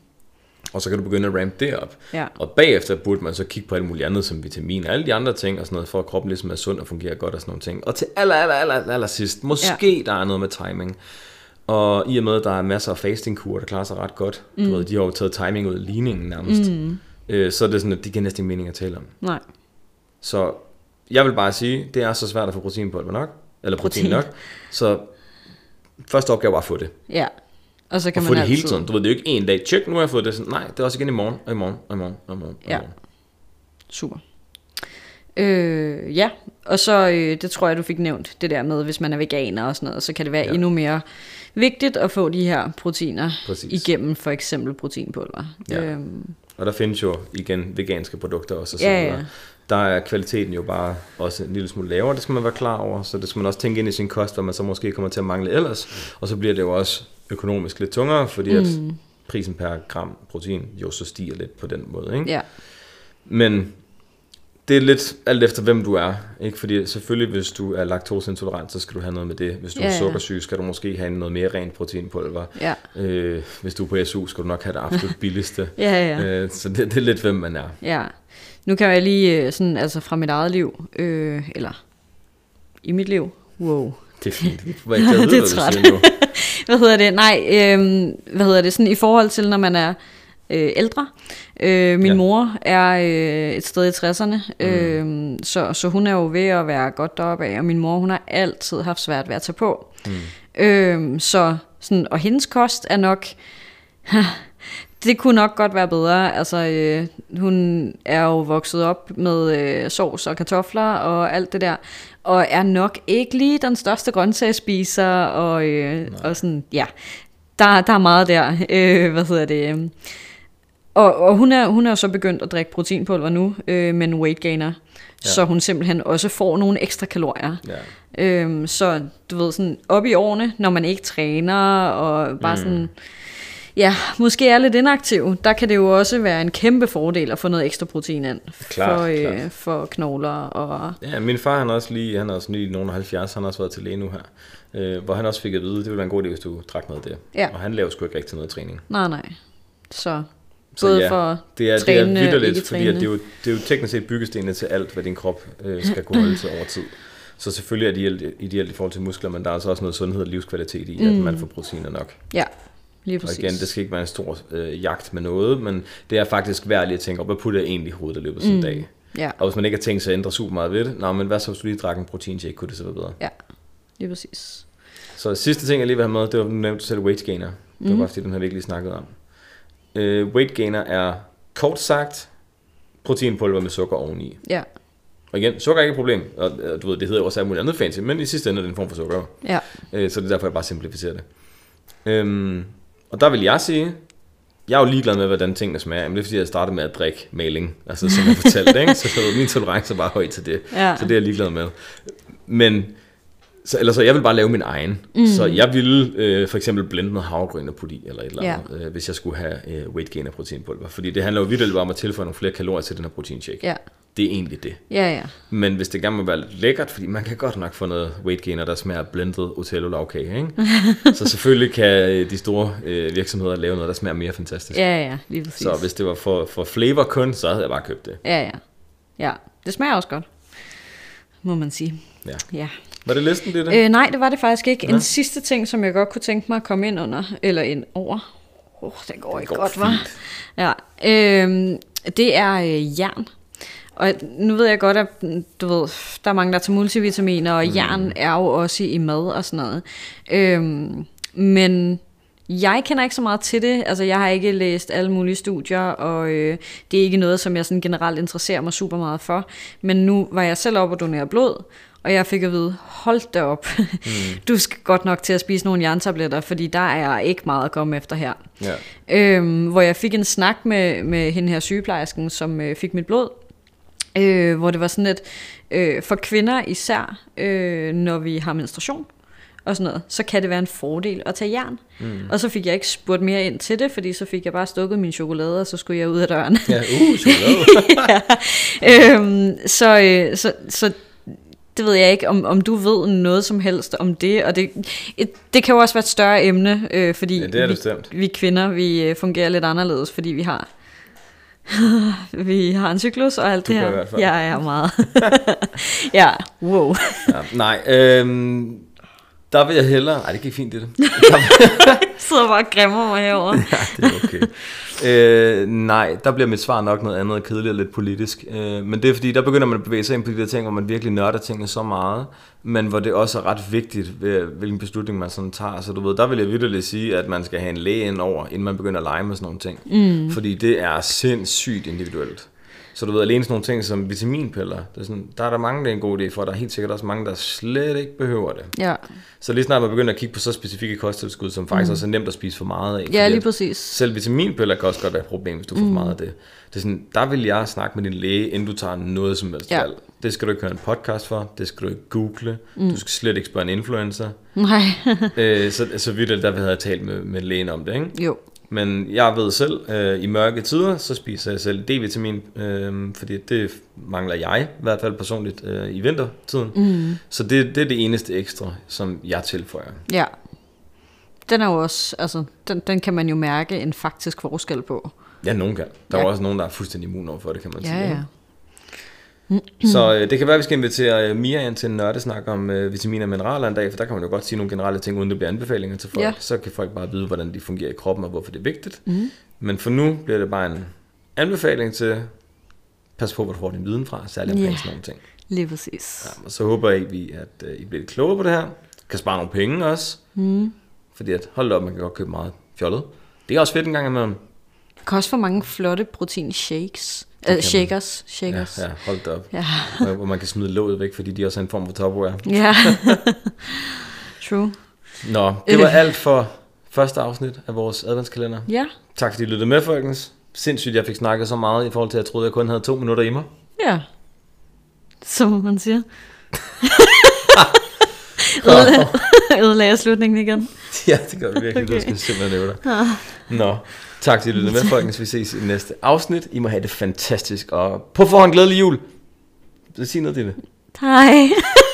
Og så kan du begynde at rampe det op. Ja. Og bagefter burde man så kigge på alt muligt andet, som vitamin og alle de andre ting, og sådan noget, for at kroppen ligesom er sund og fungerer godt og sådan nogle ting. Og til aller, aller, aller, aller sidst, måske ja. der er noget med timing. Og i og med, at der er masser af fastingkurer, der klarer sig ret godt, mm. du ved, de har jo taget timing ud af ligningen nærmest, mm. øh, så er det sådan, at de giver næsten ingen mening at tale om. Nej. Så jeg vil bare sige, det er så svært at få proteinpulver nok, eller protein, Protein. nok, så første opgave var at få det. Ja. Og så kan Og man få det altid... hele tiden. Du ved, det er jo ikke en dag, tjek, nu har jeg fået det. Sådan, nej, det er også igen i morgen, og i morgen, og i morgen, og i morgen. Og i Ja. morgen. Super. Øh, ja, og så, øh, det tror jeg, du fik nævnt, det der med, hvis man er veganer og sådan noget, så kan det være Ja. endnu mere vigtigt at få de her proteiner Præcis. igennem for eksempel proteinpulver. Ja. Øhm, Og der findes jo igen veganske produkter også. Og så Ja, ja. Der er kvaliteten jo bare også en lille smule lavere, det skal man være klar over. Så det skal man også tænke ind i sin kost, hvad man så måske kommer til at mangle ellers. Og så bliver det jo også økonomisk lidt tungere, fordi mm. at prisen per gram protein jo så stiger lidt på den måde. Ikke? ja, Men det er lidt alt efter, hvem du er. Ikke? Fordi selvfølgelig, hvis du er laktoseintolerant, så skal du have noget med det. Hvis du Ja, er sukkersyg, skal du måske have noget mere rent proteinpulver. ja, Øh, hvis du er på SU, skal du nok have det absolut billigste. ja, ja. Øh, så det, det er lidt, hvem man er. Ja, nu kan jeg lige øh, sådan, altså fra mit eget liv, øh, eller i mit liv, wow. Det er fint. Jeg ved, Det er hvad træt. nu. Hvad hedder det? Nej, øh, hvad hedder det? Sådan i forhold til, når man er øh, ældre. Øh, min Ja. mor er øh, et sted i 60'erne, mm. øh, så, så hun er jo ved at være godt deroppe af, og min mor, hun har altid haft svært ved at tage på. Mm. Øh, så sådan, og hendes kost er nok, det kunne nok godt være bedre. Altså, øh, hun er jo vokset op med øh, sovs og kartofler og alt det der, og er nok ikke lige den største grøntsagsspiser, og, øh, og sådan, ja, der, der er meget der. Øh, hvad hedder det? Og, og hun, er, hun er så begyndt at drikke proteinpulver nu, øh, med en weight gainer, ja. så hun simpelthen også får nogle ekstra kalorier. Ja. Øhm, så du ved, sådan op i årene, når man ikke træner, og bare mm. sådan, ja, måske er lidt inaktiv, der kan det jo også være en kæmpe fordel at få noget ekstra protein ind Klart, for, øh, klart. for knogler og... ja, min far han er også lige, han er også lige nogen af 70, han har også været til læge nu her. Øh, hvor han også fik at vide, det ville være en god idé, hvis du drak noget af det. Ja. Og han laver sgu ikke rigtig noget træning. Nej, nej. Så både ja, for det er, trænende, det er ikke fordi at det, er jo, det er jo teknisk set byggestenene til alt, hvad din krop øh, skal kunne holde til over tid. Så selvfølgelig er det ideelt, ideelt i forhold til muskler, men der er altså også noget sundhed og livskvalitet i, mm. at man får proteiner nok. Ja, lige Og præcis. igen, det skal ikke være en stor øh, jagt med noget, men det er faktisk værd lige at tænke op, hvad putter jeg egentlig i hovedet i løbet af sådan en dag? Ja, Og hvis man ikke har tænkt sig at ændre super meget ved det, nå, men hvad så hvis du lige drak en proteinshake, kunne det så være bedre? ja. Lige præcis. Så sidste ting, jeg lige vil have med, det var, du nævnte selv weight gainer. Det var Mhm. bare fordi, den har vi ikke lige snakket om. Uh, weight gainer er kort sagt proteinpulver med sukker oveni. Ja, Og igen, sukker er ikke et problem. Og, og du ved, det hedder jo også alt muligt andet fancy, men i sidste ende er det en form for sukker. ja, Uh, så det er derfor, jeg bare simplificerer det. Um, og der vil jeg sige, jeg er jo ligeglad med, hvordan tingene smager. Men det er fordi, jeg startede med at drikke maling. Altså, som jeg fortalte, ikke? Så min tolerance er bare høj til det. ja. Så det er jeg ligeglad med. Men, så, eller så jeg vil bare lave min egen. Mm. Så jeg ville øh, for eksempel blende noget havregryn og putte i, eller et eller andet, øh, hvis jeg skulle have øh, weight gain af proteinpulver. Fordi det handler jo vildt bare om at tilføje nogle flere kalorier til den her proteinshake. ja. Det er egentlig det. Ja, ja. Men hvis det gerne må være lidt lækkert, fordi man kan godt nok få noget weight gainer, der smager blendet Otello lavkage, ikke? så selvfølgelig kan øh, de store øh, virksomheder lave noget, der smager mere fantastisk. Ja, ja, lige præcis. Så hvis det var for, for flavor kun, så havde jeg bare købt det. Ja, ja. Ja, det smager også godt, må man sige. Ja. Ja. Var det listen, det det? Øh, nej, det var det faktisk ikke. Nå. En sidste ting, som jeg godt kunne tænke mig at komme ind under, eller ind over. Oh, den går ikke går godt, var. Ja, øh, det er øh, jern. Og nu ved jeg godt, at du ved, der er mange, der tager multivitaminer, og mm. jern er jo også i mad og sådan noget. Øhm, men jeg kender ikke så meget til det. Altså, jeg har ikke læst alle mulige studier, og øh, det er ikke noget, som jeg sådan generelt interesserer mig super meget for. Men nu var jeg selv op og donere blod, og jeg fik at vide, hold da op, mm. du skal godt nok til at spise nogle jerntabletter, fordi der er ikke meget at komme efter her. Ja. Øhm, hvor jeg fik en snak med, med hende her sygeplejersken, som øh, fik mit blod. Øh, hvor det var sådan, at øh, for kvinder især, øh, når vi har menstruation og sådan noget, så kan det være en fordel at tage jern. Mm. Og så fik jeg ikke spurgt mere ind til det, fordi så fik jeg bare stukket min chokolade, og så skulle jeg ud af døren. Ja, uh, chokolade. øhm, så, øh, så, så det ved jeg ikke, om, om du ved noget som helst om det, og det, et, det kan jo også være et større emne, øh, fordi Ja, det er det vi, vi kvinder, vi øh, fungerer lidt anderledes, fordi vi har vi har en cyklus og alt Du det her. Jeg er meget. ja, wow. Ja, nej, øhm, der vil jeg hellere... Ej, det gik fint, det der. Jeg sidder bare og græmmer mig herovre. Ja, det er okay. øh, nej, der bliver mit svar nok noget andet kedeligt og lidt politisk. Øh, men det er fordi, der begynder man at bevæge sig ind på de der ting, hvor man virkelig nørder tingene så meget, men hvor det også er ret vigtigt, ved, hvilken beslutning man sådan tager. Så du ved, der vil jeg virkelig sige, at man skal have en læge ind over, inden man begynder at lege med sådan nogle ting. Mm. Fordi det er sindssygt individuelt. Så du ved, alene sådan nogle ting som vitaminpiller, det er sådan, der er der mange, det er en god idé for, og der er helt sikkert også mange, der slet ikke behøver det. Ja, Så lige snart man begynder at kigge på så specifikke kosttilskud, som faktisk mm. også er nemt at spise for meget af. ja lige præcis. selv vitaminpiller kan også godt være et problem, hvis du får for meget af det. Det er sådan, der vil jeg snakke med din læge, inden du tager noget som helst Ja. valg. Det skal du ikke høre en podcast for, det skal du ikke google, mm. du skal slet ikke spørge en influencer. Nej, øh, så, så vidt er det, der havde jeg talt med, med lægen om det, ikke? jo. Men jeg ved selv, øh, i mørke tider, så spiser jeg selv D-vitamin, øh, fordi det mangler jeg, i hvert fald personligt, øh, i vintertiden. Mm. Så det, det er det eneste ekstra, som jeg tilføjer. Ja. Den er jo også, altså, den, den kan man jo mærke en faktisk forskel på. Ja, nogen kan. Der er Ja. også nogen, der er fuldstændig immun over for det, kan man sige. Ja, ikke? ja. Så øh, det kan være, at vi skal invitere øh, Mia ind til en nørdesnak om øh, vitaminer og mineraler en dag, for der kan man jo godt sige nogle generelle ting, uden det bliver anbefalinger til folk. Ja. Så kan folk bare vide, hvordan de fungerer i kroppen, og hvorfor det er vigtigt. Mm. Men for nu bliver det bare en anbefaling til, pas på, hvor du får din viden fra, særligt omkring Ja. sådan nogle ting. Lige præcis. Ja, og så håber jeg, vi, at øh, I bliver lidt klogere på det her. Kan spare nogle penge også. Mm. Fordi at, hold op, man kan godt købe meget fjollet. Det er også fedt en gang imellem. Du kan også få mange flotte protein Uh, man. shakers. Ja, Shakers. ja, hold da op. Ja. Hvor- man kan smide låget væk, fordi de også er en form for topware. ja. True. Nå, det var alt for første afsnit af vores adventskalender. Ja. Tak fordi I lyttede med, folkens. Sindssygt, jeg fik snakket så meget i forhold til, at jeg troede, jeg kun havde to minutter i mig. Ja. Som man siger. Ødelagde slutningen igen. ja, det gør vi virkelig. Okay. Det skal jeg simpelthen nævne dig. Nå, tak til lytterne med, folkens. Vi ses i næste afsnit. I må have det fantastisk, og på forhånd glædelig jul. Så sig noget Dille. Hej.